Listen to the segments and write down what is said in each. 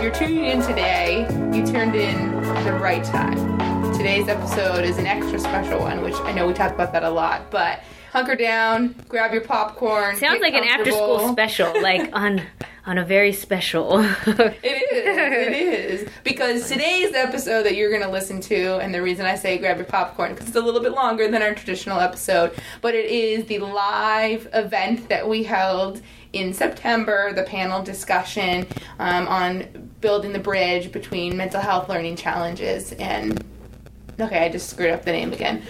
Well, if you're if you're tuning in today, you turned in the right time. Today's episode is an extra special one, which I know we talk about that a lot, but hunker down, grab your popcorn. Sounds like an after school special, like on on a very special. it is. It is. Because today's episode that you're going to listen to, and the reason I say grab your popcorn, because it's a little bit longer than our traditional episode, but it is the live event that we held in September, the panel discussion um, on building the bridge between mental health learning challenges and. Okay, I just screwed up the name again.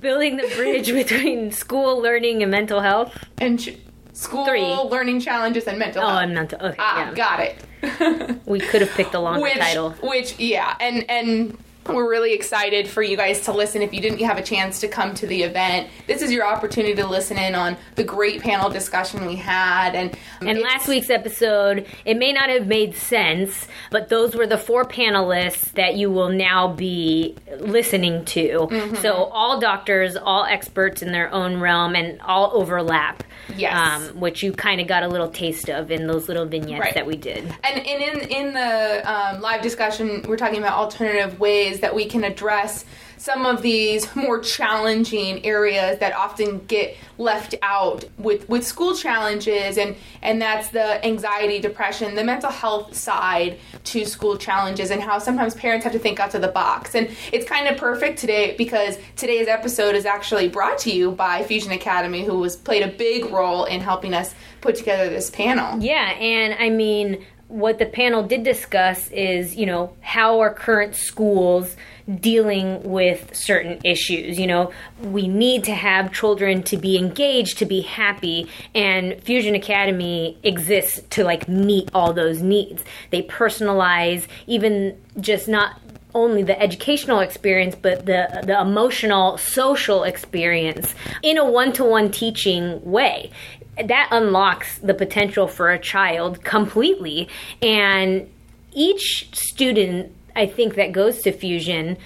Building the bridge between school learning and mental health. And. Ch- school Three. learning challenges and mental Oh, health. and mental. Okay, Ah, yeah. got it. We could have picked a longer which, title. Which, yeah, and and we're really excited for you guys to listen. If you didn't have a chance to come to the event, this is your opportunity to listen in on the great panel discussion we had. And And last week's episode, it may not have made sense, but those were the four panelists that you will now be listening to. Mm-hmm. So, all doctors, all experts in their own realm, and all overlap. Yes. Um, which you kind of got a little taste of in those little vignettes Right. that we did. And, and in in the um, live discussion, we're talking about alternative ways that we can address some of these more challenging areas that often get left out with with school challenges, and and that's the anxiety, depression, the mental health side to school challenges, and how sometimes parents have to think out of the box. And it's kind of perfect today because today's episode is actually brought to you by Fusion Academy, who has played a big role in helping us put together this panel. Yeah, and I mean, what the panel did discuss is, you know, how are current schools dealing with certain issues? You know, we need to have children to be engaged, to be happy, and Fusion Academy exists to like meet all those needs. They personalize even just not only the educational experience but the the emotional social experience in a one-to-one teaching way that unlocks the potential for a child completely. And each student i think that goes to fusion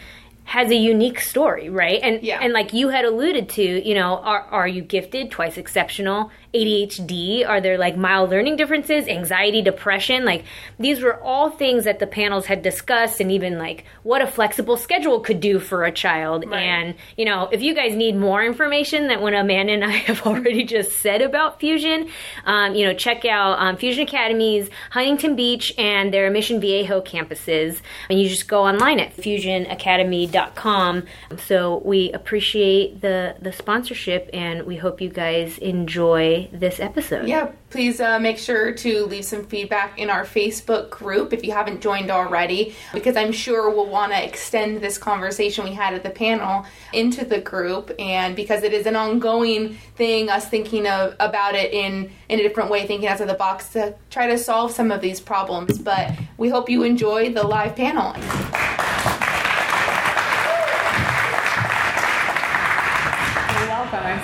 has a unique story right? And Yeah. and like you had alluded to you know are are you gifted? Twice exceptional ADHD are there like mild learning differences anxiety depression? Like these were all things that the panels had discussed and even like what a flexible schedule could do for a child. Right. and you know if you guys need more information than what Amanda and I have already just said about Fusion um, you know check out um, Fusion Academy's Huntington Beach and their Mission Viejo campuses. And you just go online at fusionacademy.com so we appreciate the the sponsorship and we hope you guys enjoy this episode Yeah, please uh, make sure to leave some feedback in our Facebook group if you haven't joined already, because I'm sure we'll want to extend this conversation we had at the panel into the group, and because it is an ongoing thing, us thinking of about it in in a different way, thinking outside the box to try to solve some of these problems. But we hope you enjoy the live panel.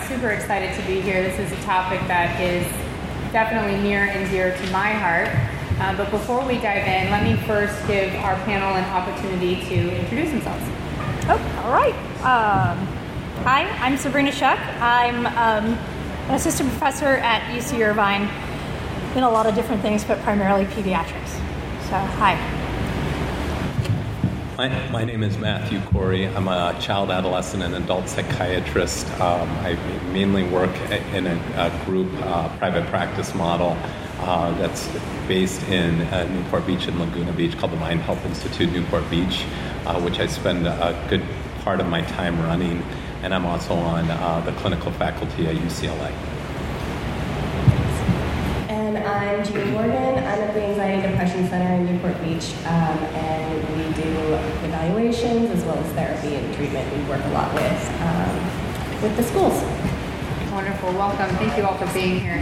Super excited to be here. This is a topic that is definitely near and dear to my heart. Uh, but before we dive in, let me first give our panel an opportunity to introduce themselves. Oh, all right. Um, hi, I'm Sabrina Schuck. I'm um, an assistant professor at UC Irvine in a lot of different things, but primarily pediatrics. So, hi. My, my name is Matthew Corey. I'm a child, adolescent, and adult psychiatrist. Um, I mainly work in a, a group uh, private practice model uh, that's based in uh, Newport Beach and Laguna Beach called the Mind Health Institute Newport Beach, uh, which I spend a good part of my time running. And I'm also on uh, the clinical faculty at UCLA. I'm Julie Morgan. I'm at the Anxiety Depression Center in Newport Beach, um, and we do evaluations as well as therapy and treatment. We work a lot with um, with the schools. Wonderful. Welcome. Thank you all for being here.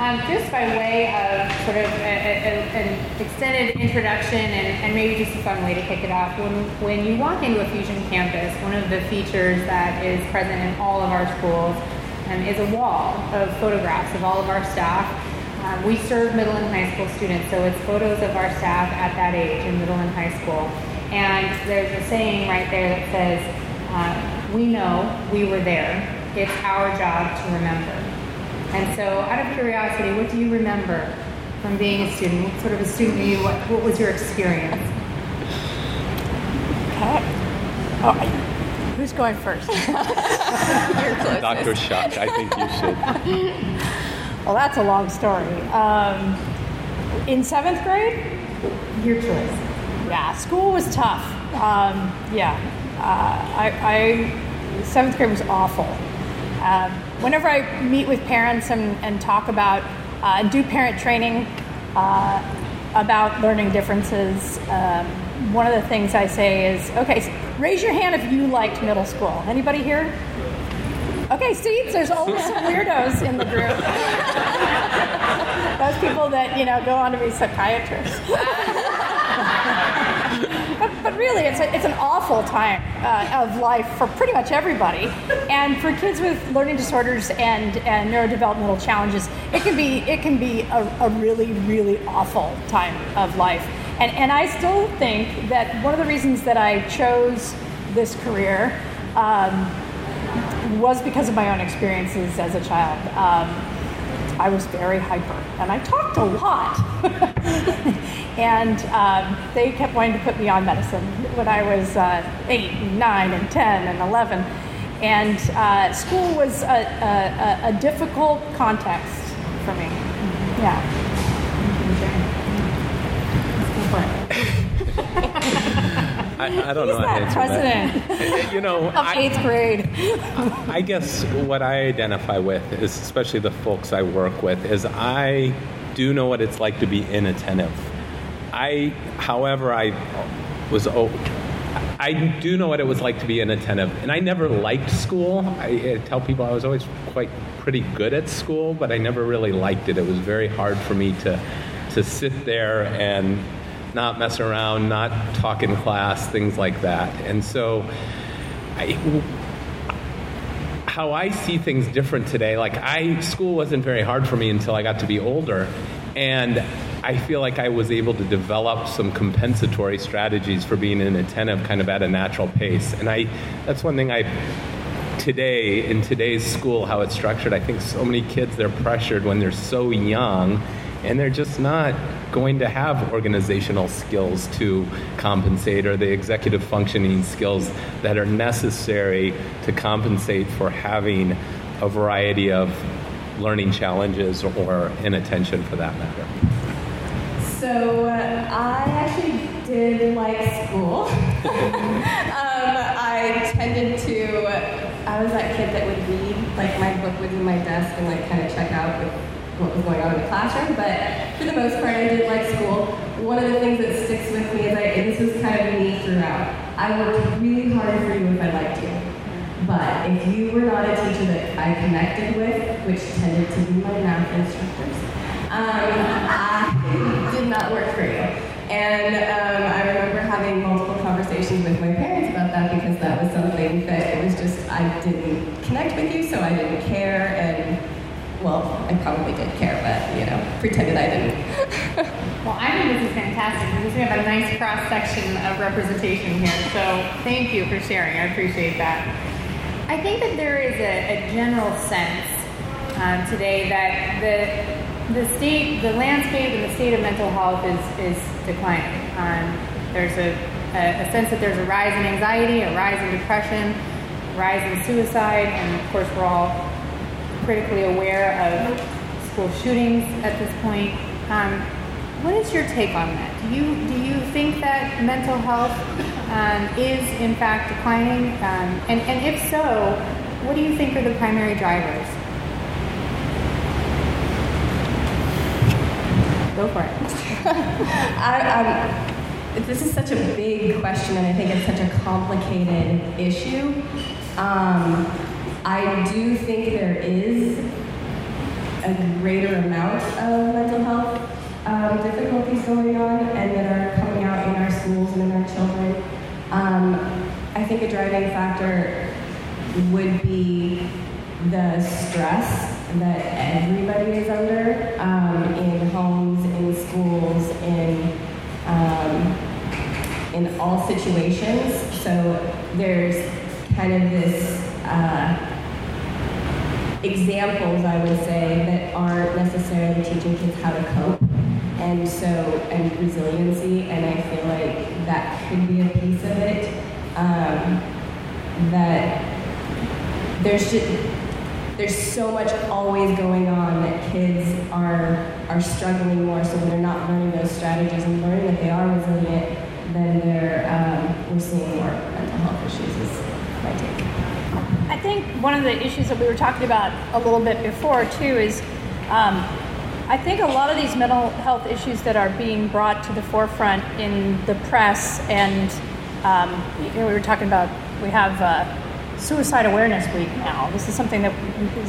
Um, just by way of sort of a, a, an extended introduction and, and, maybe just a fun way to kick it off, when, when you walk into a Fusion campus, one of the features that is present in all of our schools um, is a wall of photographs of all of our staff. Um, we serve middle and high school students, so it's photos of our staff at that age in middle and high school. And there's a saying right there that says, uh, We know we were there. It's our job to remember. And so, out of curiosity, what do you remember from being a student? What sort of a student were you? What, what was your experience? Okay. Oh, who's going first? Dr. Schuck, I think you should. well, that's a long story. Um, in seventh grade, your choice. Yeah, school was tough. Um, yeah, uh, I, I, seventh grade was awful. Um, whenever I meet with parents and, and talk about, uh, do parent training uh, about learning differences, um, one of the things I say is, okay, raise your hand if you liked middle school. Anybody here? Okay, see, there's always some weirdos in the group. Those people that, you know, go on to be psychiatrists. but, but, really, it's, a, it's an awful time uh, of life for pretty much everybody. And for kids with learning disorders and, and neurodevelopmental challenges, it can be, it can be a, a really, really awful time of life. And, and I still think that one of the reasons that I chose this career um, was because of my own experiences as a child. Um, I was very hyper and I talked a lot. and um, they kept wanting to put me on medicine when I was uh, 8, 9, and 10, and 11. And uh, school was a, a, a, difficult context for me. Yeah. I, I don't He's know how to president that. You know, of eighth grade. I guess what I identify with is, especially the folks I work with, is I do know what it's like to be inattentive. I, however, I was. Oh, I do know what it was like to be inattentive, and I never liked school. I, I, tell people I was always quite pretty good at school, but I never really liked it. It was very hard for me to to sit there and not mess around, not talk in class, things like that. And so, I, how I see things different today, like I, school wasn't very hard for me until I got to be older. And I feel like I was able to develop some compensatory strategies for being inattentive kind of at a natural pace. And I, that's one thing I, today, in today's school, how it's structured, I think so many kids, they're pressured when they're so young and they're just not going to have organizational skills to compensate or the executive functioning skills that are necessary to compensate for having a variety of learning challenges or inattention for that matter. So uh, I actually did like school. um, I tended to, I was that kid that would read, like my book would be my desk and like kind of check out with what was going on in the classroom, but for the most part, I did like school. One of the things that sticks with me is I, this was kind of me throughout. I worked really hard for you if I liked you. But if you were not a teacher that I connected with, which tended to be my math instructors, um, I did not work for you. And um, I remember having multiple conversations with my parents about that because that was something that it was just, I didn't connect with you, so I didn't care. And well, I probably did care, but, you know, pretended I didn't. well, I think this is fantastic because we have a nice cross section of representation here. So thank you for sharing. I appreciate that. I think that there is a, a general sense um, today that the the state, the landscape, and the state of mental health is is declining. Um, there's a, a, a sense that there's a rise in anxiety, a rise in depression, rise in suicide, and of course we're all critically aware of school shootings at this point. Um, what is your take on that? Do you do you think that mental health um, is in fact declining? Um, and and if so, what do you think are the primary drivers? Go for it. I, this is such a big question, and I think it's such a complicated issue. Um, I do think there is a greater amount of mental health um, difficulties going on and that are coming out in our schools and in our children. Um, I think a driving factor would be the stress that everybody is under um, in homes, in schools, in um, in all situations. So there's kind of this uh, examples, I would say, that aren't necessarily teaching kids how to cope, and so and resiliency. And I feel like that could be a piece of it. Um, that there's just there's so much always going on that kids are are struggling more. So they're not learning those strategies and learning that they are resilient, then they're um, we're seeing more mental health issues. Is my take. I think one of the issues that we were talking about a little bit before too is. Um, I think a lot of these mental health issues that are being brought to the forefront in the press, and um, you know, we were talking about, we have uh, Suicide Awareness Week now. This is something that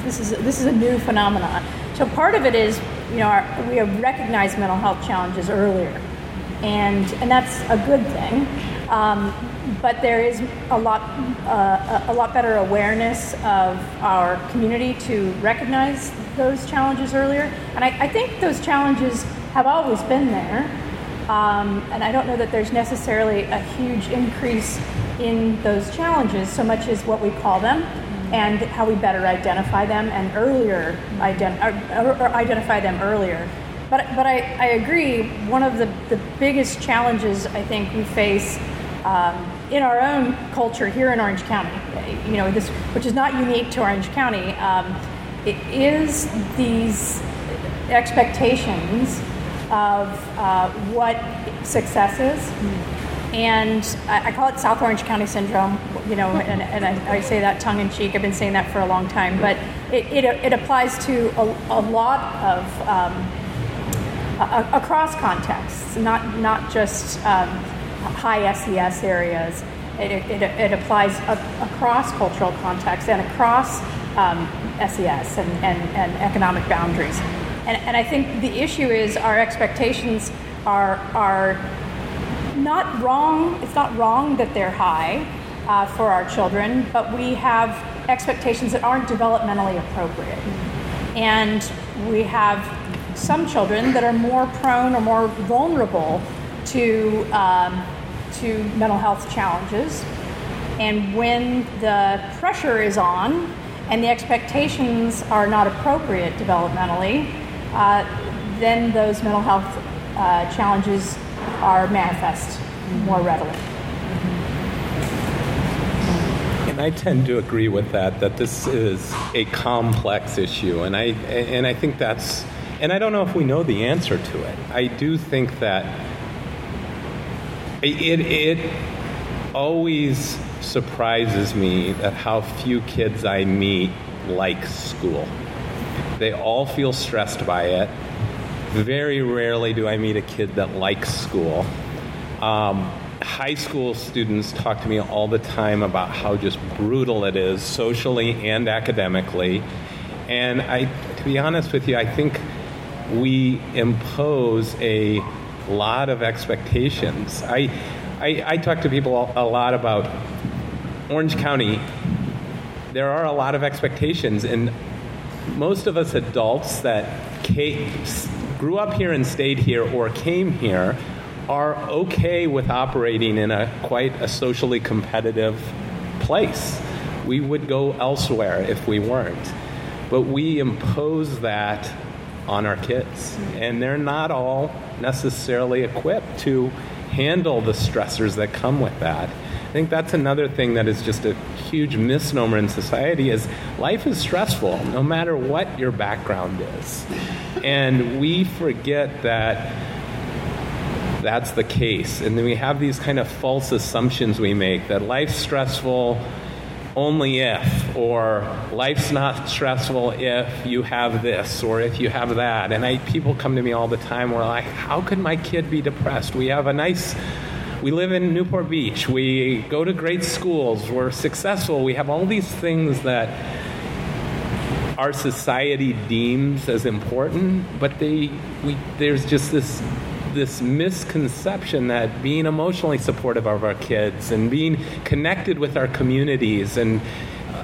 this is this is a new phenomenon. So part of it is, you know, our, we have recognized mental health challenges earlier, and and that's a good thing. Um, but there is a lot uh, a lot better awareness of our community to recognize those challenges earlier, and I, I think those challenges have always been there. Um, and I don't know that there's necessarily a huge increase in those challenges so much as what we call them and how we better identify them and earlier ident- or, or identify them earlier. But, but I, I agree, one of the, the biggest challenges I think we face um, in our own culture here in Orange County, you know, this, which is not unique to Orange County, um, it is these expectations of uh, what success is. And I, I, call it South Orange County syndrome, you know, and, and I, I, say that tongue in cheek. I've been saying that for a long time, but it, it, it applies to a, a lot of um, a, across contexts, not not just um, high SES areas. It, it, it applies across cultural contexts and across um, SES and, and, and economic boundaries. And, and I think the issue is our expectations are, are not wrong. It's not wrong that they're high uh, for our children, but we have expectations that aren't developmentally appropriate. And we have some children that are more prone or more vulnerable to, um, to mental health challenges. And when the pressure is on and the expectations are not appropriate developmentally, uh, then those mental health uh, challenges are manifest more readily. And I tend to agree with that. That this is a complex issue, and I and I think that's. And I don't know if we know the answer to it. I do think that it it always surprises me that how few kids I meet like school. They all feel stressed by it. Very rarely do I meet a kid that likes school. Um, high school students talk to me all the time about how just brutal it is socially and academically. And I, to be honest with you, I think we impose a lot of expectations. I, I, I talk to people a lot about Orange County. There are a lot of expectations, and most of us adults that grew up here and stayed here or came here are okay with operating in a quite a socially competitive place. We would go elsewhere if we weren't. But we impose that on our kids, and they're not all necessarily equipped to handle the stressors that come with that. I think that's another thing that is just a huge misnomer in society is life is stressful no matter what your background is. And we forget that that's the case. And then we have these kind of false assumptions we make that life's stressful only if, or life's not stressful if you have this or if you have that. And I, people come to me all the time where like, how could my kid be depressed? We have a nice we live in Newport Beach. We go to great schools. We're successful. We have all these things that our society deems as important, but they we there's just this this misconception that being emotionally supportive of our kids and being connected with our communities and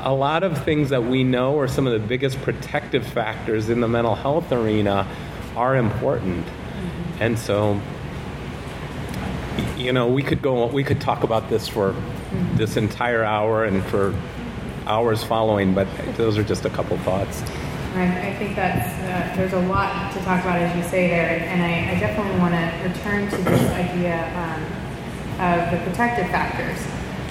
a lot of things that we know are some of the biggest protective factors in the mental health arena are important. Mm-hmm. And so you know, we could go we could talk about this for mm-hmm. this entire hour and for hours following, but those are just a couple thoughts. I, I think that's uh, there's a lot to talk about as you say there, and I, I definitely want to return to this idea um, of the protective factors.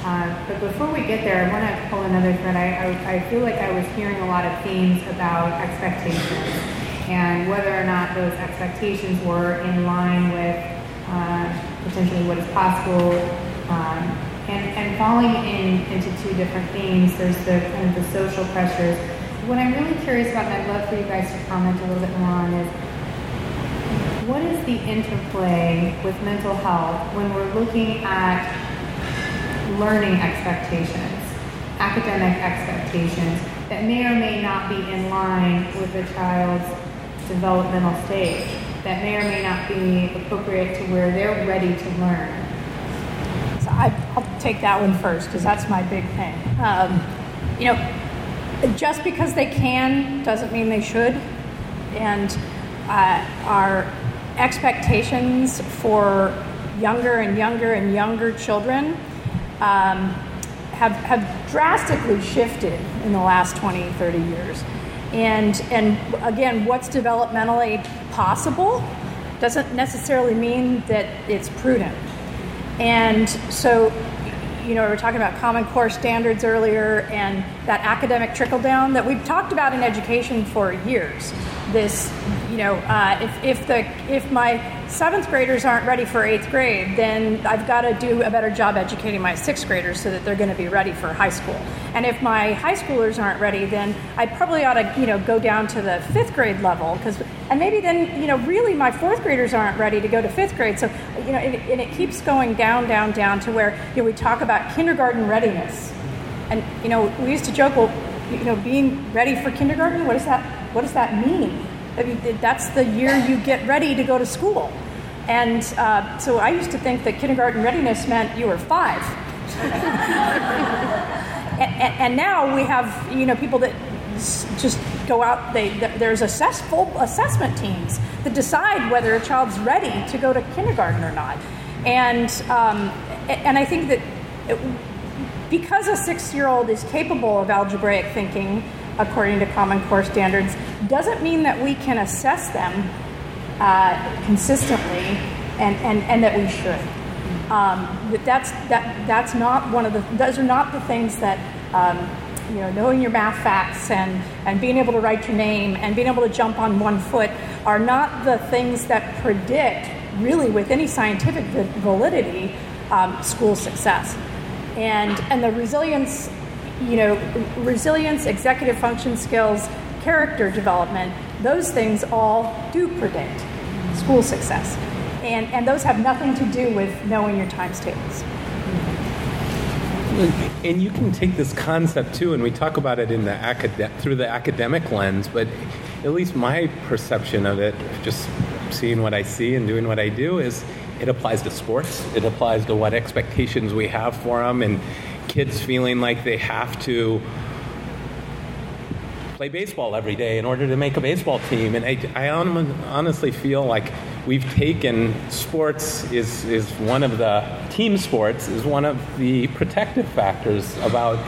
Uh, but before we get there, I want to pull another thread. I, I, I, feel like I was hearing a lot of themes about expectations and whether or not those expectations were in line with uh, potentially what is possible. Um, and, and falling in, into two different themes, there's the kind of the social pressures. What I'm really curious about, and I'd love for you guys to comment a little bit more on, is what is the interplay with mental health when we're looking at learning expectations, academic expectations that may or may not be in line with a child's developmental stage, that may or may not be appropriate to where they're ready to learn. So I, will take that one first because that's my big thing. Um, you know, just because they can doesn't mean they should. And uh, our expectations for younger and younger and younger children um, have, have drastically shifted in the last 20, 30 years. And, and again, what's developmentally possible doesn't necessarily mean that it's prudent. And so, you know, we were talking about Common Core standards earlier and that academic trickle down that we've talked about in education for years. This, you know, uh, if, if, the, if my seventh graders aren't ready for eighth grade, then I've got to do a better job educating my sixth graders so that they're going to be ready for high school. And if my high schoolers aren't ready, then I probably ought to, you know, go down to the fifth grade level because, and maybe then, you know, really my fourth graders aren't ready to go to fifth grade. So, you know, and, and it keeps going down, down, down to where you know, we talk about kindergarten readiness, and you know, we used to joke, well, you know, being ready for kindergarten, what does that, what does that mean? I mean, that's the year you get ready to go to school. And uh, so I used to think that kindergarten readiness meant you were five. and, and, now we have, you know, people that just go out, they, there's assess, full assessment teams that decide whether a child's ready to go to kindergarten or not. And, um, and I think that it, because a six year old is capable of algebraic thinking, according to Common Core standards, doesn't mean that we can assess them uh, consistently and, and, and that we should. Um, that's, that, that's not one of the, those are not the things that, um, you know, knowing your math facts and, and being able to write your name and being able to jump on one foot are not the things that predict, really, with any scientific validity, um, school success. And, and the resilience, you know, resilience, executive function skills, character development, those things all do predict school success. And, and those have nothing to do with knowing your times tables. And you can take this concept too, and we talk about it in the acad- through the academic lens, but at least my perception of it, just seeing what I see and doing what I do, is it applies to sports. It applies to what expectations we have for them, and kids feeling like they have to play baseball every day in order to make a baseball team. And I, I honestly feel like we've taken sports is, is one of the team sports is one of the protective factors about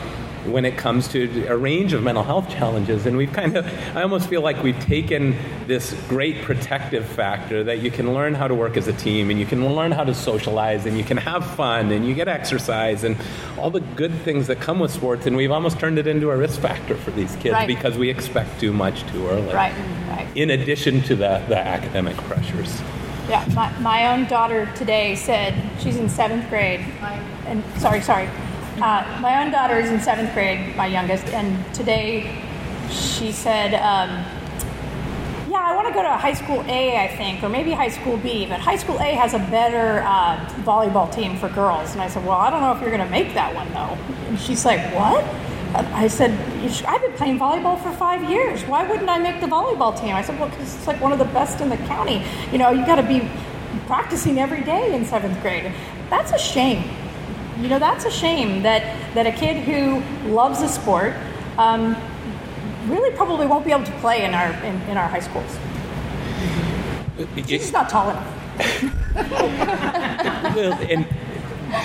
when it comes to a range of mental health challenges. And we've kind of, I almost feel like we've taken this great protective factor that you can learn how to work as a team and you can learn how to socialize and you can have fun and you get exercise and all the good things that come with sports. And we've almost turned it into a risk factor for these kids right. because we expect too much too early. Right, right. In addition to the, the academic pressures. Yeah, my, my own daughter today said she's in seventh grade. And sorry, sorry. Uh, my own daughter is in seventh grade, my youngest, and today she said, um, "Yeah, I want to go to high school A, I think, or maybe high school B, but high school A has a better uh, volleyball team for girls." And I said, "Well, I don't know if you're going to make that one though." And she's like, "What?" I said, I've been playing volleyball for five years. Why wouldn't I make the volleyball team? I said, well, because it's like one of the best in the county. You know, you got to be practicing every day in seventh grade. That's a shame. You know, that's a shame that, that a kid who loves a sport um, really probably won't be able to play in our, in, in our high schools. He's not tall enough. well, and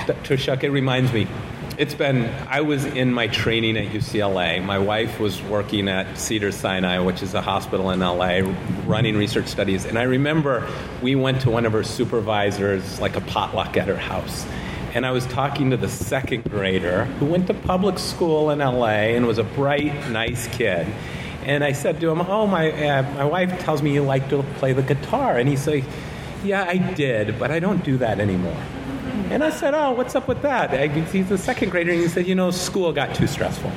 Dr. Schuck, it reminds me, it's been, I was in my training at UCLA. My wife was working at Cedar Sinai, which is a hospital in LA, running research studies. And I remember we went to one of her supervisors, like a potluck at her house. And I was talking to the second grader who went to public school in LA and was a bright, nice kid. And I said to him, "Oh, my uh, my wife tells me you like to play the guitar." And he said, "Yeah, I did, but I don't do that anymore." And I said, Oh, what's up with that? He's a second grader, and he said, You know, school got too stressful.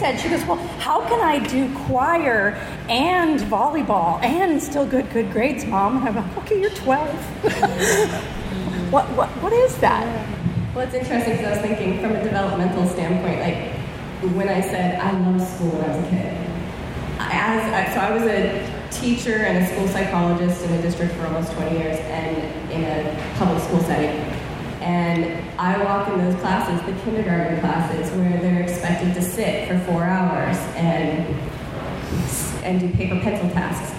Said. She goes, Well, how can I do choir and volleyball and still good, good grades, mom? And I'm like, Okay, you're 12. what, what, what is that? Well, it's interesting because I was thinking from a developmental standpoint, like when I said I loved school when I was a kid. As, so I was a teacher and a school psychologist in a district for almost 20 years and in a public school setting. And I walk in those classes, the kindergarten classes, where they're expected to sit for four hours and, and do paper pencil tasks.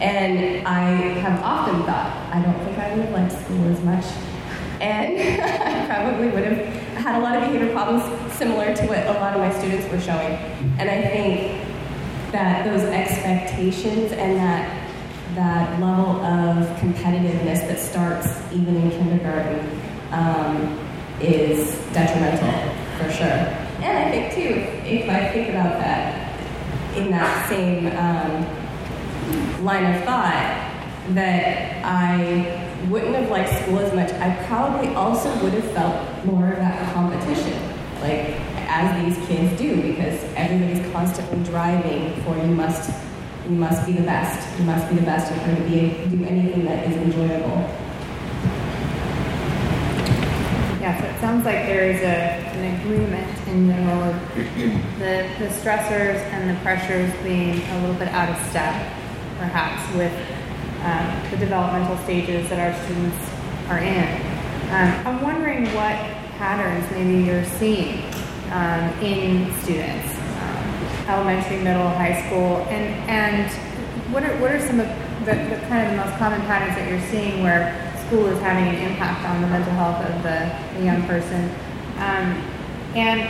And I have often thought, I don't think I would have liked school as much. And I probably would have had a lot of behavior problems similar to what a lot of my students were showing. And I think that those expectations and that that level of competitiveness that starts even in kindergarten um, is detrimental for sure. And I think too, if I think about that in that same um, line of thought, that I wouldn't have liked school as much, I probably also would have felt more of that competition. Like as these kids do because everybody's constantly driving for you must you must be the best. You must be the best in order to be do anything that is enjoyable. Yeah, so it sounds like there is a, an agreement in general of the, the stressors and the pressures being a little bit out of step, perhaps, with um, the developmental stages that our students are in. Um, I'm wondering what patterns maybe you're seeing um, in students, um, elementary, middle, high school, and and what are what are some of the, the, kind of the most common patterns that you're seeing where school is having an impact on the mental health of the, the young person, um, and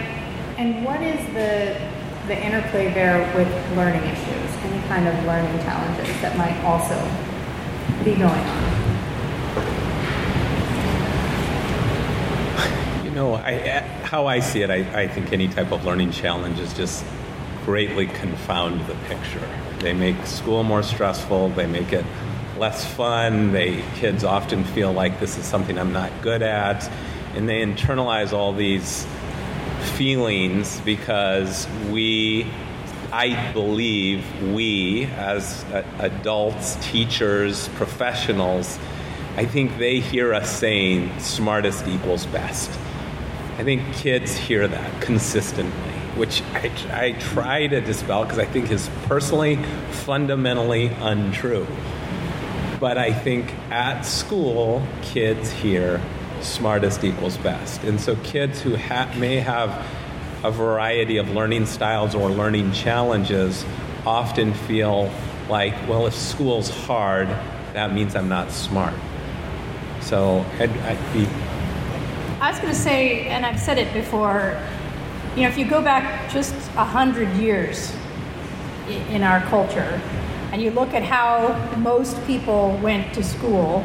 and what is the the interplay there with learning issues, any kind of learning challenges that might also be going on. You know, I, how I see it, I, I think any type of learning challenges just greatly confound the picture. They make school more stressful, they make it less fun, they kids often feel like this is something I'm not good at, and they internalize all these feelings because we I believe we, as adults, teachers, professionals, I think they hear us saying smartest equals best. I think kids hear that consistently, which I, I try to dispel because I think is personally fundamentally untrue. But I think at school, kids hear smartest equals best. And so kids who ha- may have a variety of learning styles or learning challenges often feel like, well, if school's hard, that means I'm not smart. So I'd, I'd be I was going to say, and I've said it before, you know, if you go back just a hundred years in our culture, and you look at how most people went to school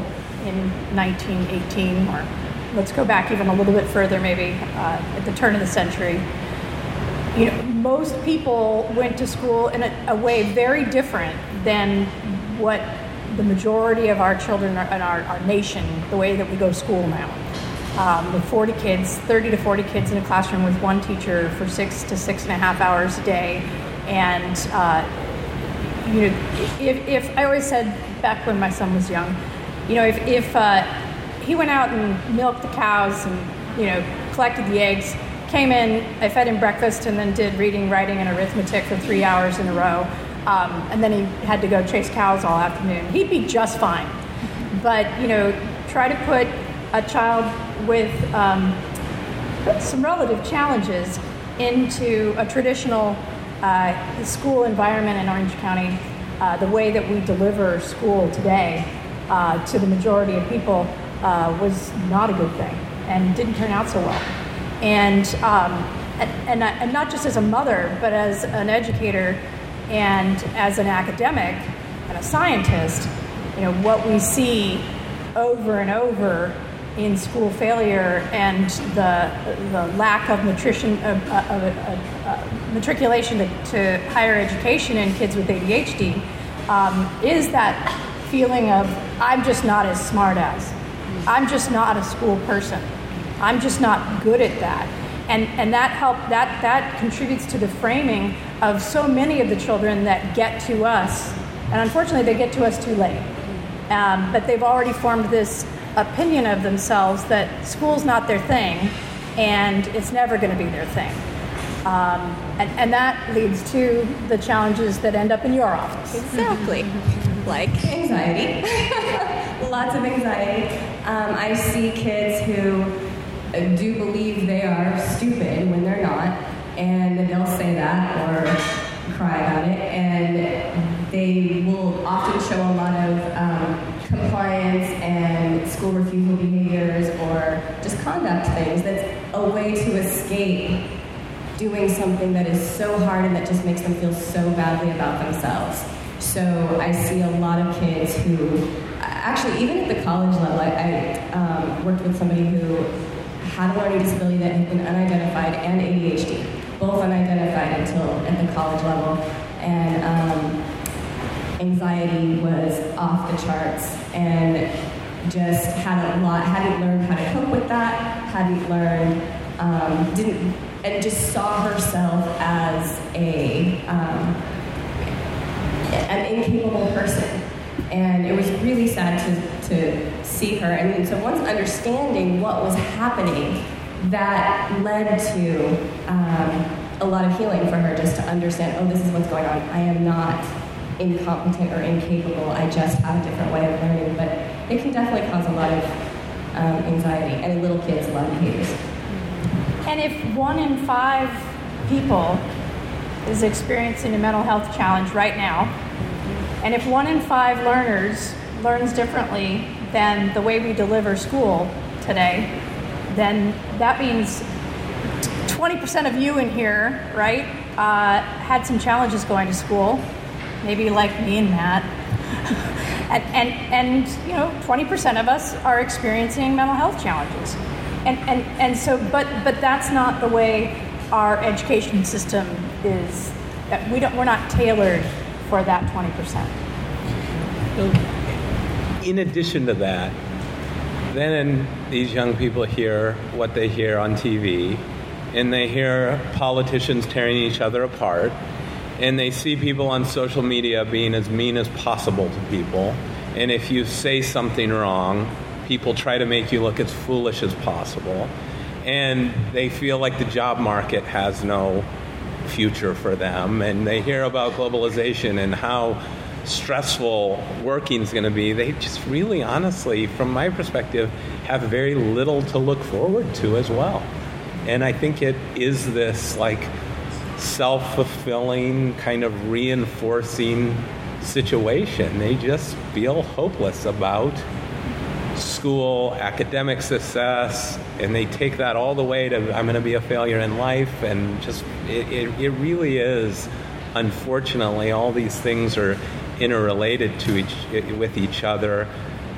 in 1918, or let's go back even a little bit further, maybe uh, at the turn of the century. You know, most people went to school in a, a way very different than what the majority of our children in our, our nation, the way that we go to school now um, with 40 kids, 30 to 40 kids in a classroom with one teacher for six to six and a half hours a day. And, uh, you know, if, if, I always said back when my son was young, you know, if, if uh, he went out and milked the cows and, you know, collected the eggs, came in, I fed him breakfast, and then did reading, writing, and arithmetic for three hours in a row. Um, and then he had to go chase cows all afternoon. He'd be just fine. But, you know, try to put a child with um, some relative challenges into a traditional uh, the school environment in Orange County, uh, the way that we deliver school today uh, to the majority of people uh, was not a good thing and didn't turn out so well. And, um, and, and not just as a mother, but as an educator and as an academic and a scientist, you know, what we see over and over in school failure and the, the lack of nutrition of, of, of matriculation to, to, higher education in kids with ADHD um, is that feeling of I'm just not as smart as I'm just not a school person I'm just not good at that and and that help that that contributes to the framing of so many of the children that get to us and unfortunately they get to us too late um, but they've already formed this opinion of themselves that school's not their thing and it's never going to be their thing. Um, and, and, that leads to the challenges that end up in your office. Exactly. like anxiety. Lots of anxiety. Um, I see kids who do believe they are stupid when they're not, and they'll say that or cry about it, and they will often show a lot of um, compliance and school refusal behaviors or just conduct things that's a way to escape doing something that is so hard and that just makes them feel so badly about themselves. So I see a lot of kids who, actually, even at the college level, I, I um, worked with somebody who had a learning disability that had been unidentified and ADHD, both unidentified until at the college level. And um, anxiety was off the charts and just had a lot, hadn't learned how to cope with that, hadn't learned, um, didn't, and just saw herself as a, um, an incapable person. And it was really sad to, to see her. And, so once understanding what was happening, that led to um, a lot of healing for her just to understand, oh, this is what's going on. I am not incompetent or incapable. I just have a different way of learning. But it can definitely cause a lot of um, anxiety, and little kids, love behaviors. And if one in five people is experiencing a mental health challenge right now, and if one in five learners learns differently than the way we deliver school today, then that means 20% of you in here, right, uh, had some challenges going to school maybe like me and Matt. and, and, and, you know, 20% of us are experiencing mental health challenges. And, and, and so, but, but that's not the way our education system is. We don't, we're not tailored for that 20%. In addition to that, then these young people hear what they hear on TV, and they hear politicians tearing each other apart, and they see people on social media being as mean as possible to people. And if you say something wrong, people try to make you look as foolish as possible. And they feel like the job market has no future for them. And they hear about globalization and how stressful working is going to be. They just really, honestly, from my perspective, have very little to look forward to as well. And I think it is this like self fulfilling, kind of reinforcing situation. They just feel hopeless about school, academic success, and they take that all the way to I'm going to be a failure in life, and just it, it, it really is. Unfortunately, all these things are interrelated to each with each other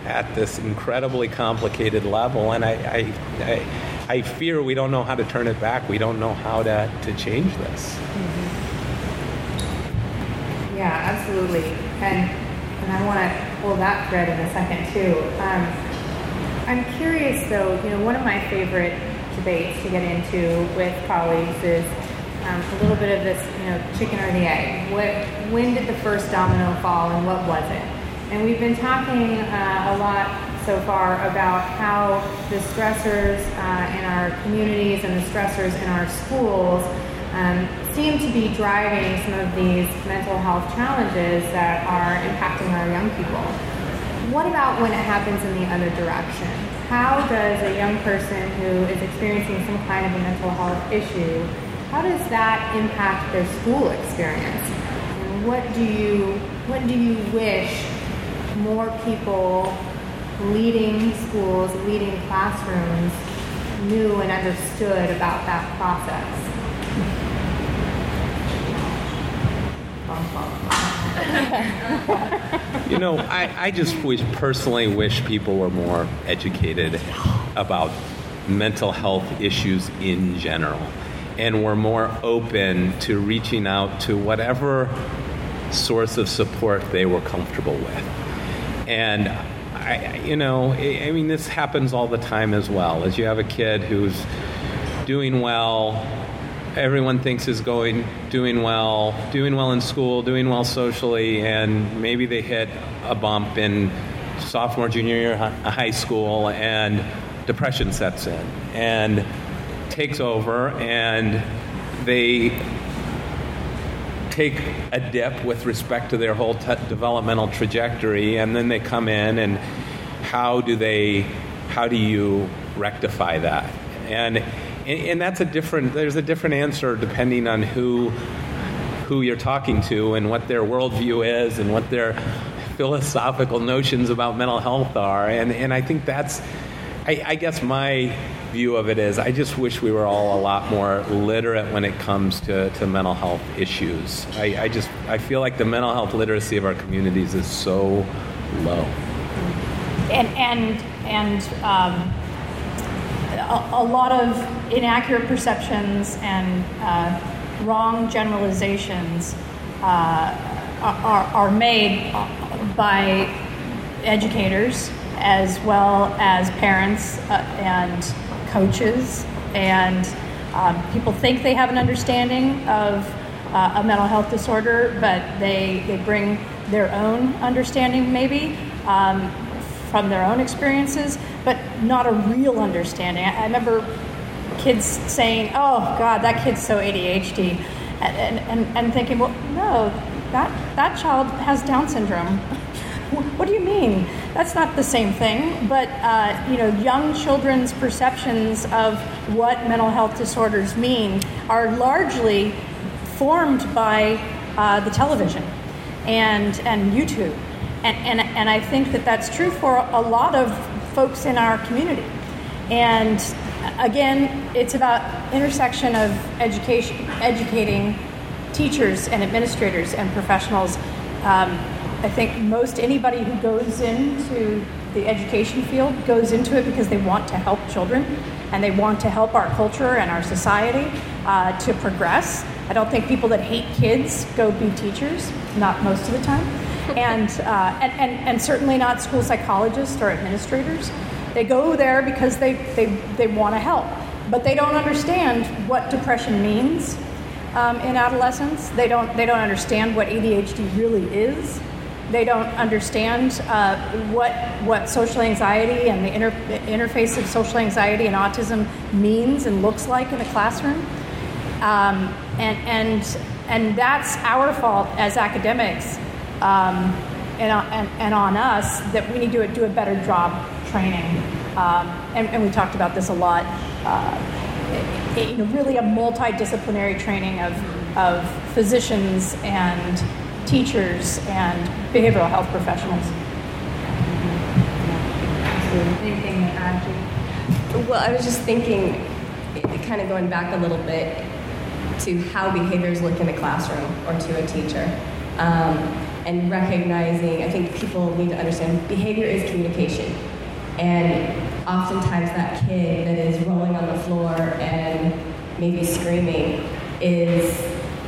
at this incredibly complicated level, and I, I, I I fear we don't know how to turn it back. We don't know how to, to change this. Mm-hmm. Yeah, absolutely. And, and I want to pull that thread in a second, too. Um, I'm curious, though, you know, one of my favorite debates to get into with colleagues is um, a little bit of this, you know, chicken or the egg. What, when did the first domino fall and what was it? And we've been talking uh, a lot so far about how the stressors uh, in our communities and the stressors in our schools um, seem to be driving some of these mental health challenges that are impacting our young people. What about when it happens in the other direction? How does a young person who is experiencing some kind of a mental health issue, how does that impact their school experience? What do you what do you wish more people leading schools, leading classrooms knew and understood about that process? You know, I, I just wish, personally wish people were more educated about mental health issues in general and were more open to reaching out to whatever source of support they were comfortable with. And I, you know, I mean, this happens all the time as well. As you have a kid who's doing well, everyone thinks is going doing well, doing well in school, doing well socially, and maybe they hit a bump in sophomore, junior year high school, and depression sets in and takes over, and they take a dip with respect to their whole t- developmental trajectory, and then they come in, and how do they, how do you rectify that? And and, and that's a different. There's a different answer depending on who who you're talking to and what their worldview is and what their philosophical notions about mental health are. And and I think that's. I, I guess my view of it is I just wish we were all a lot more literate when it comes to, to mental health issues. I, I just I feel like the mental health literacy of our communities is so low. And and and um, a, lot of inaccurate perceptions and uh, wrong generalizations uh, are, are made by educators as well as parents uh, and coaches. And um, people think they have an understanding of uh, a mental health disorder but they, they bring their own understanding maybe um, from their own experiences but not a real understanding I, I remember kids saying, "Oh God, that kid's so ADHD," and and, and thinking, "Well, no, that that child has Down syndrome." what do you mean? That's not the same thing. But uh, you know, young children's perceptions of what mental health disorders mean are largely formed by uh, the television and and YouTube, and, and and I think that that's true for a lot of folks in our community. And again, it's about intersection of education, educating teachers and administrators and professionals. Um, I think most anybody who goes into the education field goes into it because they want to help children and they want to help our culture and our society uh, to progress. I don't think people that hate kids go be teachers, not most of the time, and, uh, and, and, and certainly not school psychologists or administrators. They go there because they, they, they want to help, but they don't understand what depression means um, in adolescence. They don't, they don't understand what ADHD really is. They don't understand uh, what, what social anxiety and the inter- interface of social anxiety and autism means and looks like in a classroom. Um, and, and, and that's our fault as academics um, and, and, and on us that we need to do a better job training. Um, and, and, we talked about this a lot. Uh, it, you know, really a multidisciplinary training of, of physicians and teachers and behavioral health professionals. Anything to add Well, I was just thinking, kind of going back a little bit to how behaviors look in a classroom or to a teacher. Um, and recognizing, I think people need to understand behavior is communication. And oftentimes that kid that is rolling on the floor and maybe screaming is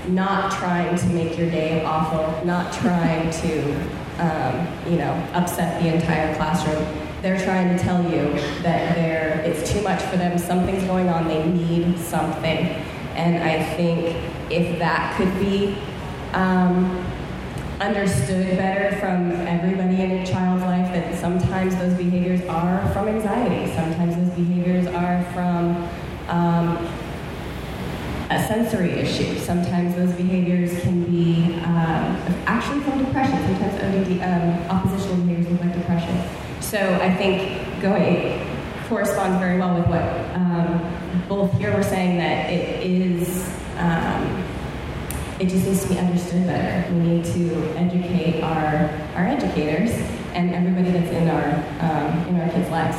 not trying to make your day awful, not trying to, um, you know, upset the entire classroom. They're trying to tell you that they're, it's too much for them, something's going on, they need something. And I think if that could be um, understood better from everybody in a child's life, that sometimes those behaviors are from anxiety, sometimes those behaviors are from um, a sensory issue. Sometimes those behaviors can be um, actually from depression. Sometimes ODD, um, oppositional behaviors look like depression. So I think going corresponds very well with what um, both here were saying that it is. Um, it just needs to be understood better. We need to educate our, our educators and everybody that's in our um, in our kids' lives.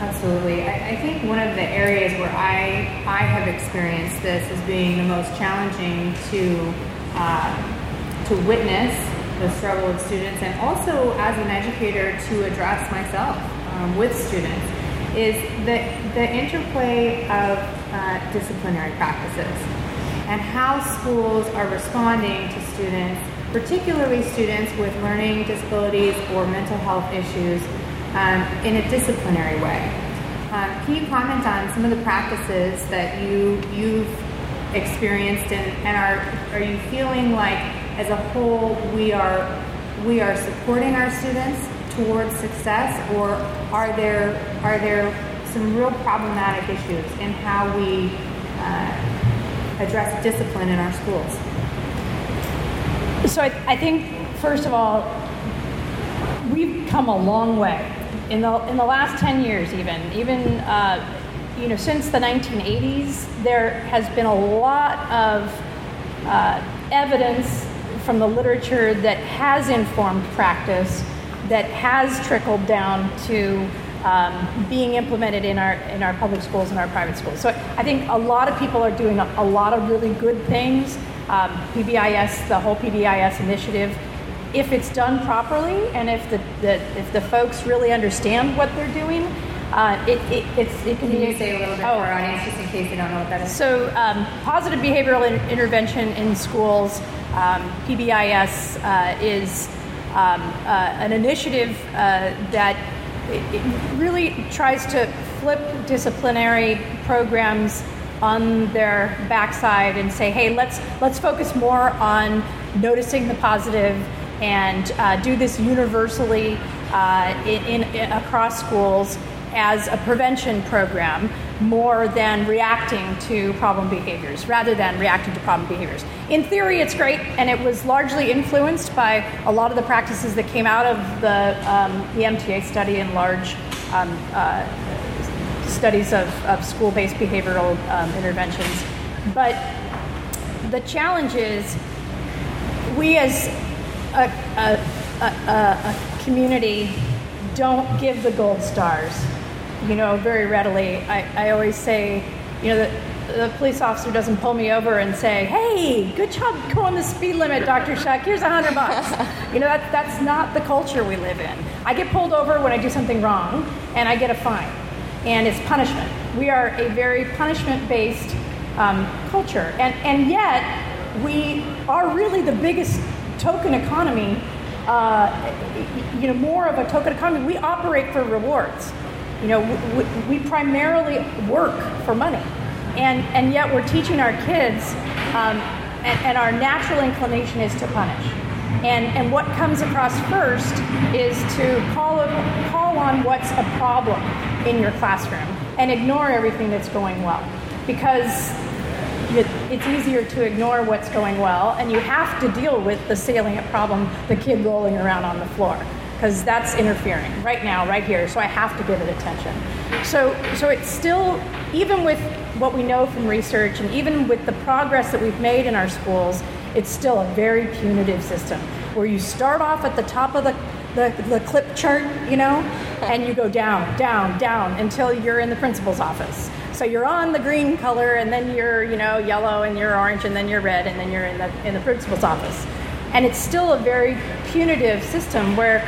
Absolutely. I, I, think one of the areas where I I have experienced this as being the most challenging to uh, to witness the struggle of students, and also as an educator to address myself um, with students, is the the interplay of uh, disciplinary practices and how schools are responding to students, particularly students with learning disabilities or mental health issues, um, in a disciplinary way. Um, can you comment on some of the practices that you you've experienced and, and are are you feeling like as a whole we are we are supporting our students towards success or are there are there some real problematic issues in how we uh, address discipline in our schools? So I, I think first of all we've come a long way in the in the last 10 years even even uh, you know since the 1980s there has been a lot of uh, evidence from the literature that has informed practice that has trickled down to um, being implemented in our in our public schools and our private schools. So I think a lot of people are doing a, a lot of really good things. Um, PBIS, the whole PBIS initiative, if it's done properly and if the, the if the folks really understand what they're doing, uh, it, it, it's, it can, can you say a little bit oh, for our audience just in case they don't know what that is? So, um, positive behavioral in- intervention in schools, um, PBIS uh, is um, uh, an initiative uh, that it, really tries to flip disciplinary programs on their backside and say, hey, let's let's focus more on noticing the positive and uh, do this universally uh, in, in, across schools as a prevention program more than reacting to problem behaviors, rather than reacting to problem behaviors. In theory, it's great, and it was largely influenced by a lot of the practices that came out of the, um, the MTA study and large um, uh, studies of, of school based behavioral um, interventions. But the challenge is we as a, a, a, a community don't give the gold stars, you know, very readily. I, I always say, you know, the, the police officer doesn't pull me over and say, "Hey, good job going the speed limit, Dr. Schuck. Here's a hundred bucks." you know, that, that's not the culture we live in. I get pulled over when I do something wrong, and I get a fine, and it's punishment. We are a very punishment-based um, culture, and and yet we are really the biggest token economy, uh, you know, more of a token economy. We operate for rewards. You know, we, we primarily work for money, and and yet we're teaching our kids, um, and, and our natural inclination is to punish. And, and what comes across first is to call, call on what's a problem in your classroom and ignore everything that's going well. Because it's easier to ignore what's going well, and you have to deal with the salient problem the kid rolling around on the floor because that's interfering right now, right here. So I have to give it attention. So, so it's still, even with what we know from research and even with the progress that we've made in our schools, it's still a very punitive system where you start off at the top of the, the, the clip chart, you know, and you go down, down, down until you're in the principal's office. So you're on the green color, and then you're you know yellow, and you're orange, and then you're red, and then you're in the in the principal's office. And it's still a very punitive system where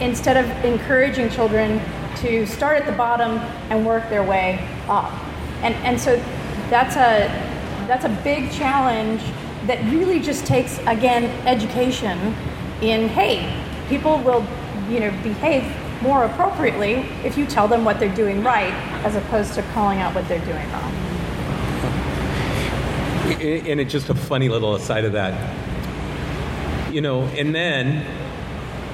instead of encouraging children to start at the bottom and work their way up, and and so that's a that's a big challenge that really just takes again education in hey people will you know behave more appropriately if you tell them what they're doing right as opposed to calling out what they're doing wrong. And it's just a funny little aside of that. You know, and then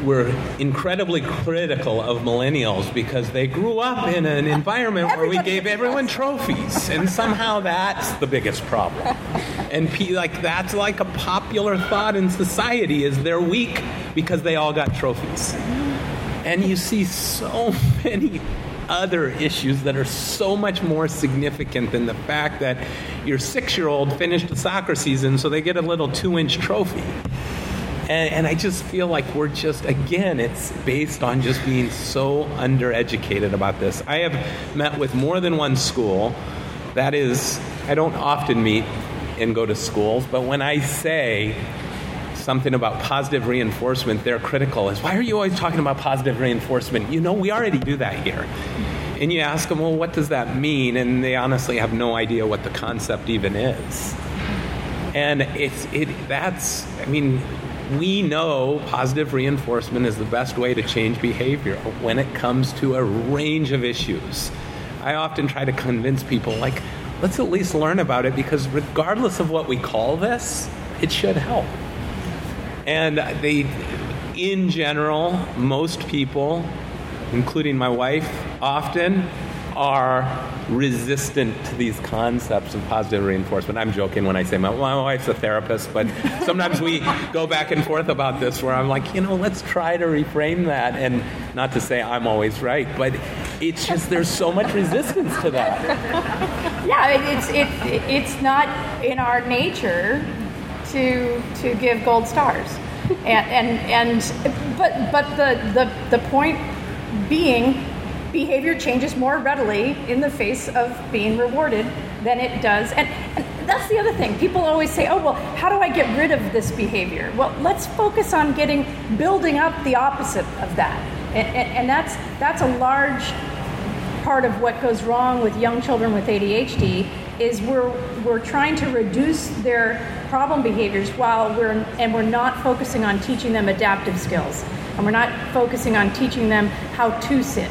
we're incredibly critical of millennials because they grew up in an environment where we gave everyone trophies, and somehow that's the biggest problem. And like that's like a popular thought in society is they're weak because they all got trophies. And you see so many other issues that are so much more significant than the fact that your six year old finished the soccer season, so they get a little two inch trophy. And, and, I just feel like we're just, again, it's based on just being so undereducated about this. I have met with more than one school. That is, I don't often meet and go to schools, but when I say something about positive reinforcement, they're critical is why are you always talking about positive reinforcement? You know, we already do that here. And you ask them, well, what does that mean? And they honestly have no idea what the concept even is. And it's, it, that's, I mean, we know positive reinforcement is the best way to change behavior when it comes to a range of issues. I often try to convince people, like, let's at least learn about it because regardless of what we call this, it should help. And they, in general, most people, including my wife, often are resistant to these concepts of positive reinforcement. I'm joking when I say my, my wife's a therapist, but sometimes we go back and forth about this where I'm like, you know, let's try to reframe that. And not to say I'm always right, but it's just there's so much resistance to that. Yeah, it's, it, it's not in our nature to, to give gold stars. And, and, and but, but the, the, the point being behavior changes more readily in the face of being rewarded than it does. And, and, that's the other thing. People always say, oh, well, how do I get rid of this behavior? Well, let's focus on getting, building up the opposite of that. And, and, and that's, that's a large part of what goes wrong with young children with ADHD is we're, we're trying to reduce their problem behaviors while we're, and we're not focusing on teaching them adaptive skills. And we're not focusing on teaching them how to sit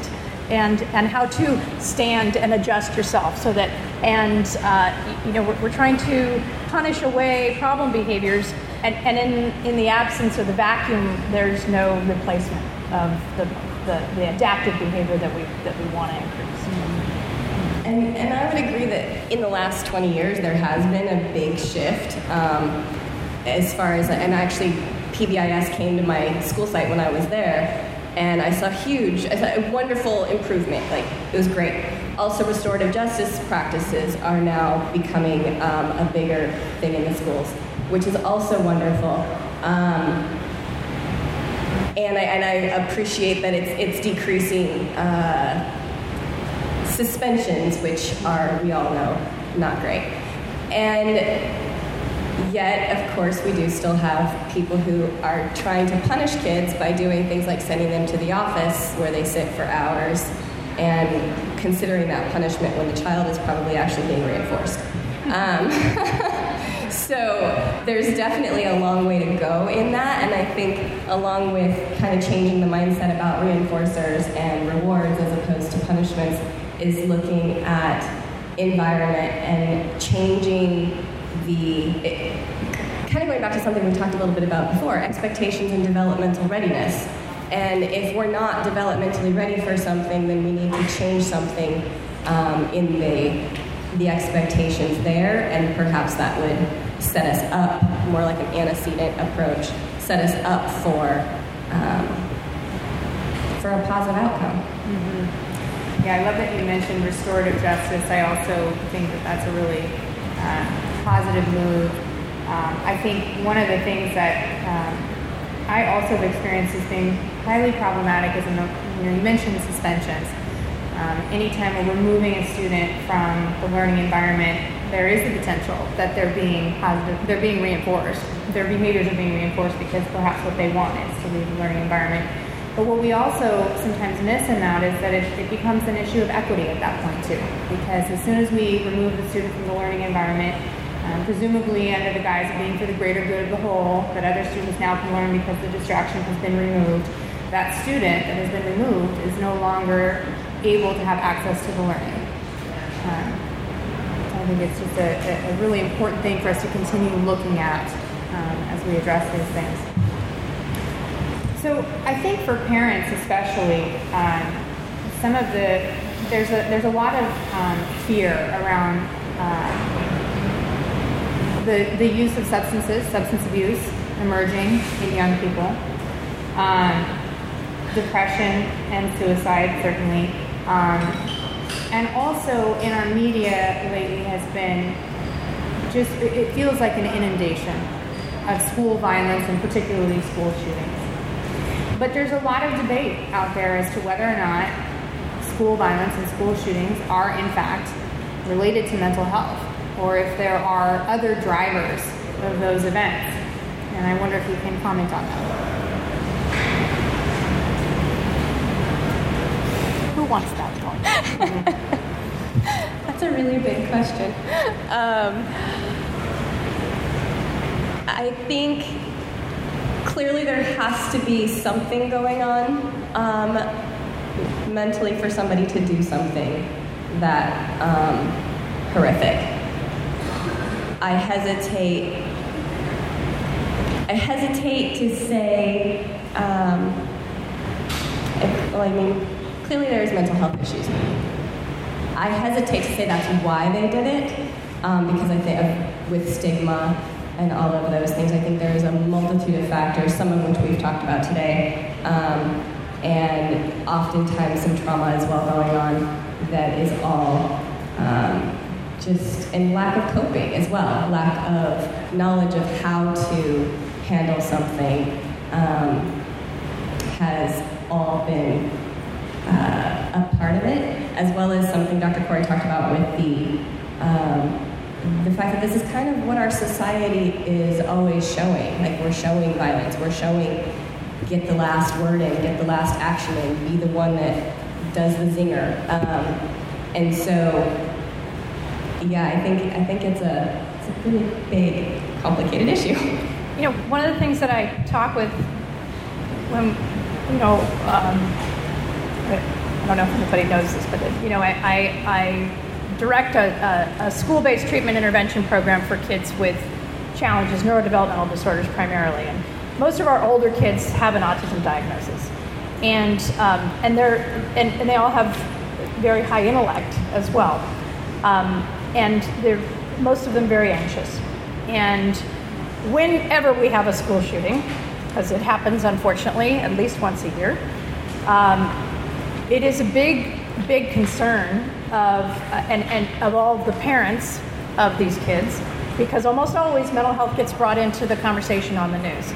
and, and how to stand and adjust yourself so that, and uh, you know, we're, we're, trying to punish away problem behaviors and, and in, in the absence of the vacuum, there's no replacement of the, the, the adaptive behavior that we, that we want to increase. And, and I would agree that in the last 20 years, there has been a big shift um, as far as, and actually, PBIS came to my school site when I was there, and I saw huge, I saw a wonderful improvement. Like it was great. Also, restorative justice practices are now becoming um, a bigger thing in the schools, which is also wonderful. Um, and I, and I appreciate that it's it's decreasing uh, suspensions, which are we all know not great. And Yet, of course, we do still have people who are trying to punish kids by doing things like sending them to the office where they sit for hours and considering that punishment when the child is probably actually being reinforced. Um, so there's definitely a long way to go in that, and I think along with kind of changing the mindset about reinforcers and rewards as opposed to punishments is looking at environment and changing the it, kind of going back to something we talked a little bit about before expectations and developmental readiness. And if we're not developmentally ready for something, then we need to change something um, in the the expectations there, and perhaps that would set us up more like an antecedent approach, set us up for um, for a positive outcome. Mm-hmm. Yeah, I love that you mentioned restorative justice. I also think that that's a really uh, positive move. Um, I think one of the things that um, I also have experienced as being highly problematic is, you know, you mentioned the suspensions. Um, anytime we're removing a student from the learning environment, there is the potential that they're being positive, they're being reinforced. Their behaviors are being reinforced because perhaps what they want is to leave the learning environment. But what we also sometimes miss in that is that it, it, becomes an issue of equity at that point too. Because as soon as we remove the student from the learning environment, um, presumably under the guise of being for the greater good of the whole, that other students now can learn because the distraction has been removed. That student that has been removed is no longer able to have access to the learning. Um, I think it's just a, a, really important thing for us to continue looking at um, as we address these things. So I think for parents especially, um, some of the there's a there's a lot of um, fear around uh, the the use of substances, substance abuse emerging in young people, um, depression and suicide certainly, um, and also in our media lately has been just it feels like an inundation of school violence and particularly school shootings. But there's a lot of debate out there as to whether or not school violence and school shootings are, in fact, related to mental health, or if there are other drivers of those events. And I wonder if you can comment on that. Who wants that one? That's a really big question. Um, I think clearly there has to be something going on um, mentally for somebody to do something that um, horrific. I hesitate. I hesitate to say. Um, if, well, I mean, clearly there's mental health issues. I hesitate to say that's why they did it, um, because I think with stigma and all of those things. I think there is a multitude of factors, some of which we've talked about today, um, and oftentimes some trauma as well going on that is all um, just, and lack of coping as well, lack of knowledge of how to handle something um, has all been uh, a part of it, as well as something Dr. Corey talked about with the um, the fact that this is kind of what our society is always showing. Like we're showing violence, we're showing get the last word in, get the last action in, be the one that does the zinger. Um, and so, yeah, I think I think it's a it's a pretty big, complicated issue. You know, one of the things that I talk with when you know. Um, I don't know if anybody knows this, but you know, I, I, I direct a, a, a school based treatment intervention program for kids with challenges, neurodevelopmental disorders primarily. And most of our older kids have an autism diagnosis. And, um, and, they're, and, and, they all have very high intellect as well. Um, and they're, most of them very anxious. And whenever we have a school shooting, because it happens unfortunately at least once a year, um, it is a big, big concern of, uh, and, and of all the parents of these kids because almost always mental health gets brought into the conversation on the news.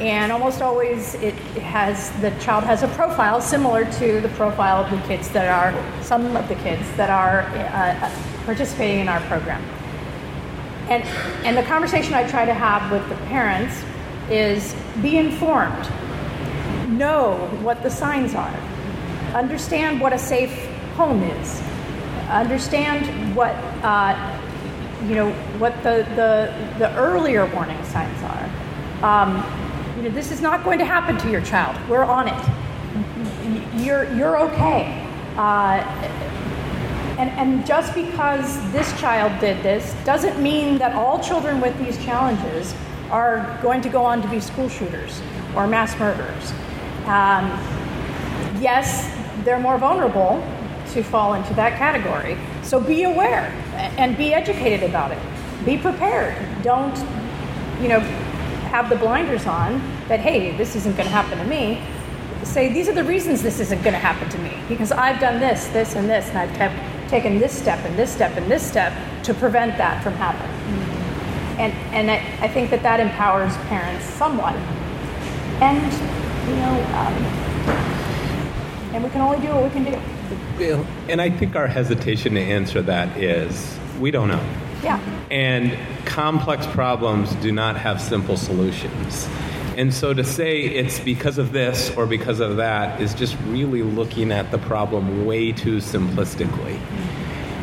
And almost always it has, the child has a profile similar to the profile of the kids that are, some of the kids that are uh, participating in our program. And, and the conversation I try to have with the parents is be informed, know what the signs are, understand what a safe home is, understand what uh, you know what the, the the earlier warning signs are. Um, you know, this is not going to happen to your child. We're on it. You're you're okay. Uh, and, and just because this child did this doesn't mean that all children with these challenges are going to go on to be school shooters or mass murderers. Um, yes, they're more vulnerable to fall into that category. So be aware and be educated about it. Be prepared. Don't, you know, have the blinders on that, hey, this isn't going to happen to me. Say, these are the reasons this isn't going to happen to me because I've done this, this, and this, and I've te- taken this step and this step and this step to prevent that from happening. Mm-hmm. And, and I, I, think that that empowers parents somewhat. And, you know, um, and we can only do what we can do. And I think our hesitation to answer that is we don't know. Yeah. And complex problems do not have simple solutions. And so to say it's because of this or because of that is just really looking at the problem way too simplistically.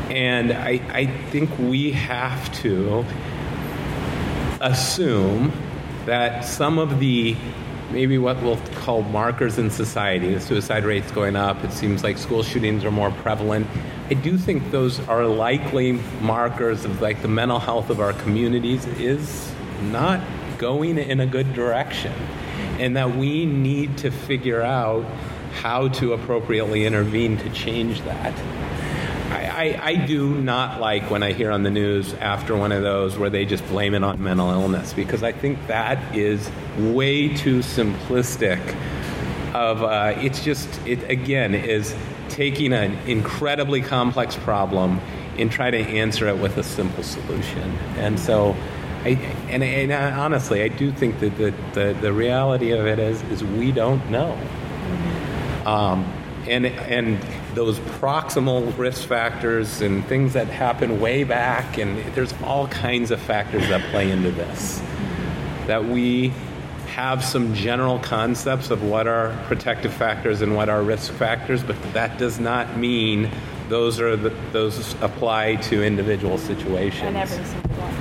And I, I think we have to assume that some of the maybe what we'll call markers in society. The suicide rate's going up. It seems like school shootings are more prevalent. I do think those are likely markers of like the mental health of our communities is not going in a good direction. and that we need to figure out how to appropriately intervene to change that. I, I, do not like when I hear on the news after one of those where they just blame it on mental illness because I think that is way too simplistic. Of uh, it's just it again is taking an incredibly complex problem and try to answer it with a simple solution. And so, I, and, and honestly, I do think that the, the, the, reality of it is, is we don't know. Um, and, and those proximal risk factors and things that happen way back, and there's all kinds of factors that play into this. That we have some general concepts of what are protective factors and what are risk factors, but that does not mean those are the, those apply to individual situations. And every single one.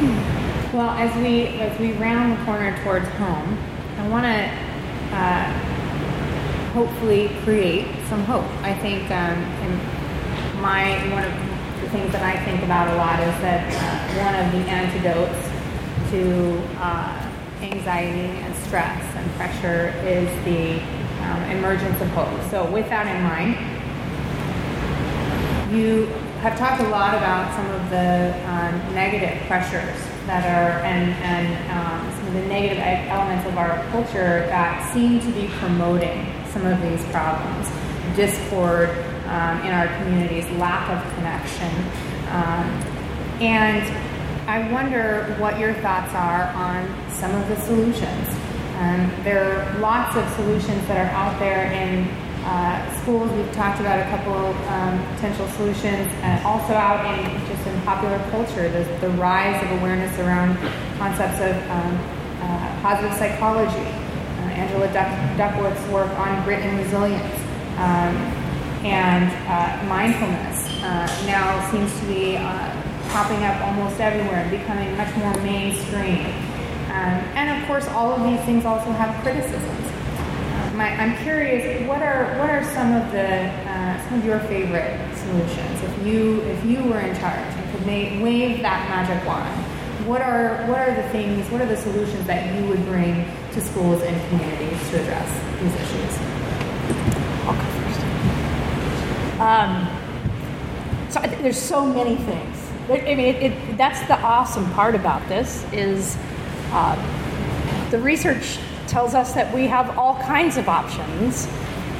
Mm-hmm. Well, as we as we round the corner towards home, I want to uh, hopefully create some hope. I think um, my one of the things that I think about a lot is that uh, one of the antidotes to uh, anxiety and stress and pressure is the um, emergence of hope. So, with that in mind, you have talked a lot about some of the um, negative pressures that are and, and um, some of the negative elements of our culture that seem to be promoting some of these problems discord um, in our communities, lack of connection. Um, and I wonder what your thoughts are on some of the solutions. Um, there are lots of solutions that are out there in uh, schools. We've talked about a couple um, potential solutions, and also out in just in popular culture, the, the rise of awareness around concepts of um, uh, positive psychology. Uh, Angela Duck- Duckworth's work on grit and resilience. Um, and uh, mindfulness uh, now seems to be popping up almost everywhere and becoming much more mainstream. Um, and of course, all of these things also have criticisms. Um, I, am curious, what are what are some of the uh, some of your favorite solutions? If you if you were in charge and could make, wave that magic wand, what are what are the things? What are the solutions that you would bring to schools and communities to address these issues? I'll go first. Um, so there's so many things. I mean, it, it, that's the awesome part about this is uh, the research tells us that we have all kinds of options.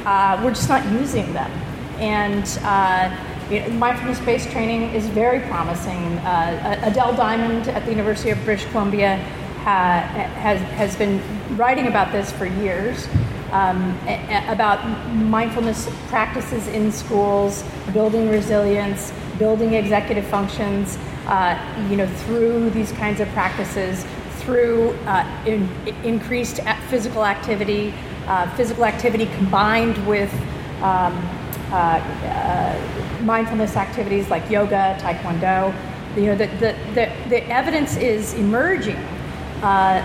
Uh, we're just not using them. And uh, you know, mindfulness-based training is very promising. Uh, Adele Diamond at the University of British Columbia ha- has, has been writing about this for years. Um, about mindfulness practices in schools, building resilience, building executive functions, uh, you know, through these kinds of practices through uh, in, increased physical activity, uh, physical activity combined with um, uh, uh, mindfulness activities like yoga, taekwondo. You know, the, the, the, the evidence is emerging, uh,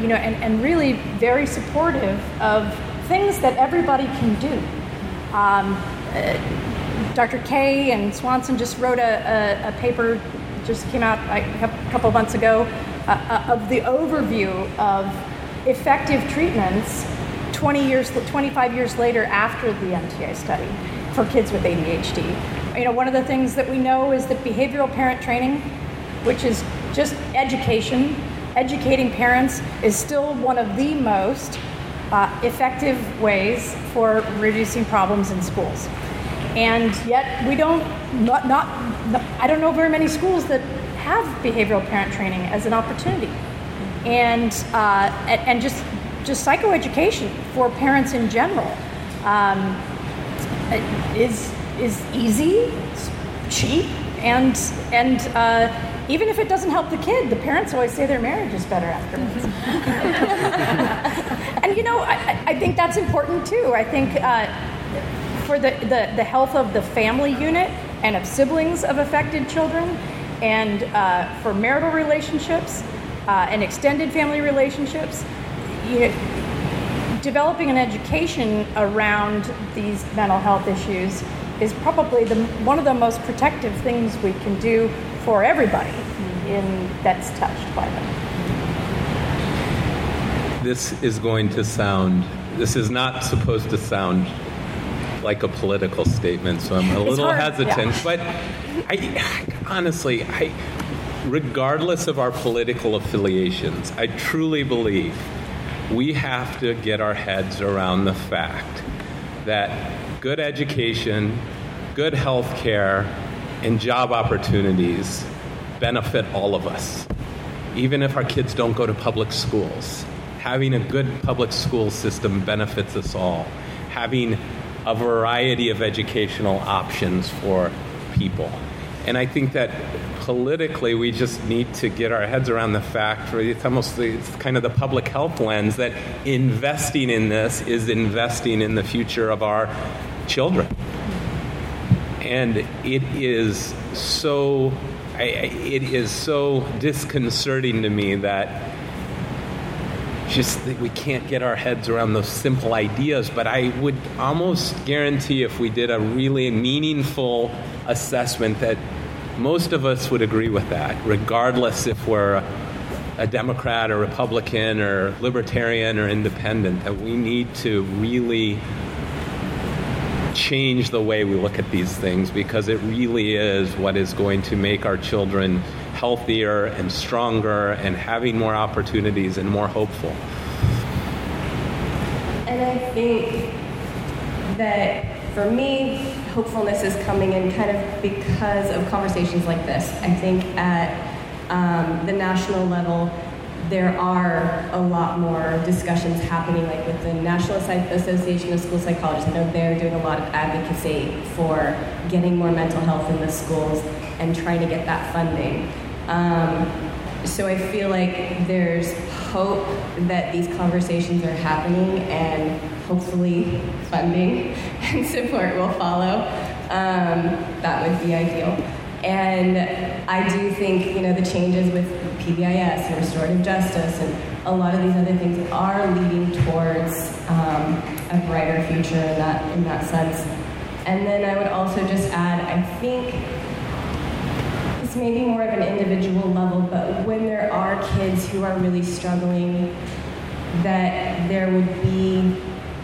you know, and, and really very supportive of things that everybody can do. Um, Dr. Kay and Swanson just wrote a, a, a paper, just came out a couple of months ago, uh, uh, of the overview of effective treatments 20 years, 25 years later after the MTA study for kids with ADHD. You know, one of the things that we know is that behavioral parent training, which is just education, educating parents, is still one of the most uh, effective ways for reducing problems in schools. And yet, we don't, not, not, I don't know very many schools that have behavioral parent training as an opportunity, and uh, and just just psychoeducation for parents in general um, is is easy, cheap, and and. Uh, even if it doesn't help the kid, the parents always say their marriage is better afterwards. and you know, I, I, think that's important too. I think uh, for the, the, the health of the family unit and of siblings of affected children, and uh, for marital relationships uh, and extended family relationships, you know, developing an education around these mental health issues is probably the, one of the most protective things we can do for everybody in, that's touched by them. this is going to sound, this is not supposed to sound like a political statement, so I'm a little hard, hesitant. yeah. But I, honestly, I, regardless of our political affiliations, I truly believe we have to get our heads around the fact that good education, good health care, and job opportunities benefit all of us, even if our kids don't go to public schools. Having a good public school system benefits us all. Having a variety of educational options for people. And I think that politically, we just need to get our heads around the fact, it's almost it's kind of the public health lens, that investing in this is investing in the future of our children. And it is so, I- it is so disconcerting to me that just that we can't get our heads around those simple ideas. But I would almost guarantee if we did a really meaningful assessment that most of us would agree with that, regardless if we're a Democrat or Republican or Libertarian or Independent, that we need to really change the way we look at these things because it really is what is going to make our children healthier and stronger and having more opportunities and more hopeful. And I think that for me, hopefulness is coming in kind of because of conversations like this. I think at um, the national level, there are a lot more discussions happening, like with the National Association of School Psychologists. I know they're doing a lot of advocacy for getting more mental health in the schools and trying to get that funding. Um, so I feel like there's hope that these conversations are happening and hopefully funding and support will follow. Um, that would be ideal. And I do think, you know, the changes with PBIS and restorative justice and a lot of these other things are leading towards um, a brighter future in that, in that sense. And then I would also just add, I think maybe more of an individual level, but when there are kids who are really struggling, that there would be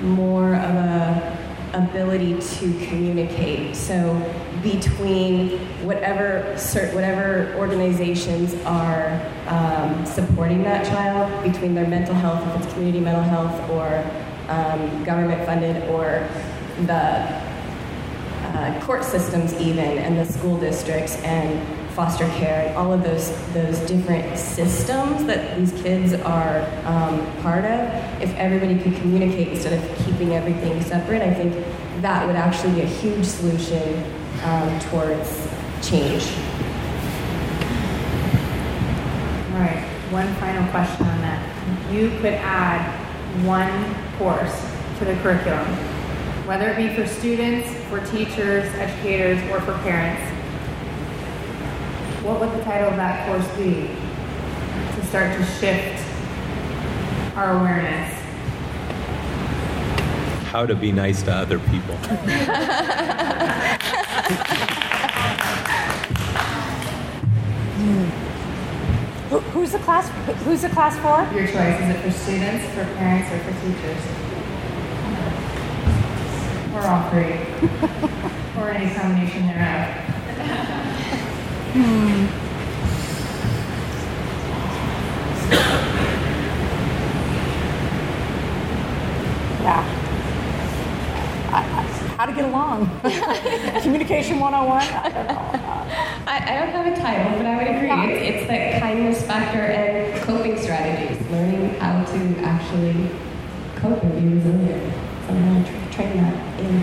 more of a ability to communicate. So between whatever cert, whatever organizations are um, supporting that child, between their mental health, if it's community mental health or um, government funded, or the uh, court systems even and the school districts and foster care and all of those those different systems that these kids are um, part of if everybody could communicate instead of keeping everything separate i think that would actually be a huge solution um, towards change All right, one final question on that. You could add one course to the curriculum, whether it be for students, for teachers, educators, or for parents. What would the title of that course be to start to shift our awareness? How to be nice to other people. Who, who's the class? Who's the class for? Your choice. Is it for students, for parents, or for teachers? Or all three? or any combination thereof? Hmm. Yeah. I, I, how to get along? Communication 101? I don't know. I, I don't have a title, but I would agree. It's, it's that kindness factor and coping strategies, learning how to actually cope and be resilient. So I'm going to train that in.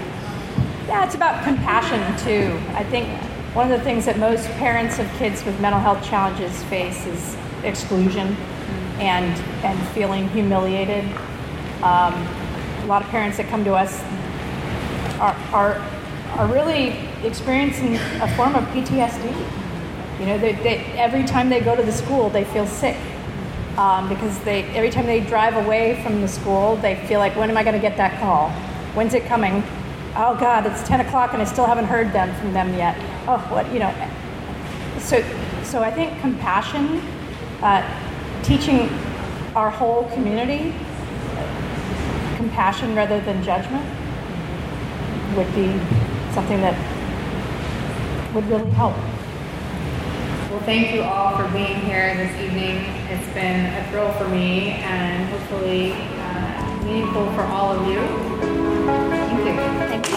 Yeah, it's about compassion too. I think one of the things that most parents of kids with mental health challenges face is exclusion and and feeling humiliated. Um, a lot of parents that come to us are, are are really experiencing a form of PTSD. You know, they, they, every time they go to the school, they feel sick um, because they every time they drive away from the school, they feel like, when am I going to get that call? When's it coming? Oh God, it's 10 o'clock and I still haven't heard them from them yet. Oh, what you know? So, so I think compassion, uh, teaching our whole community, compassion rather than judgment would be something that would really help. Well, thank you all for being here this evening. It's been a thrill for me and hopefully uh, meaningful for all of you. Thank you. Thank you.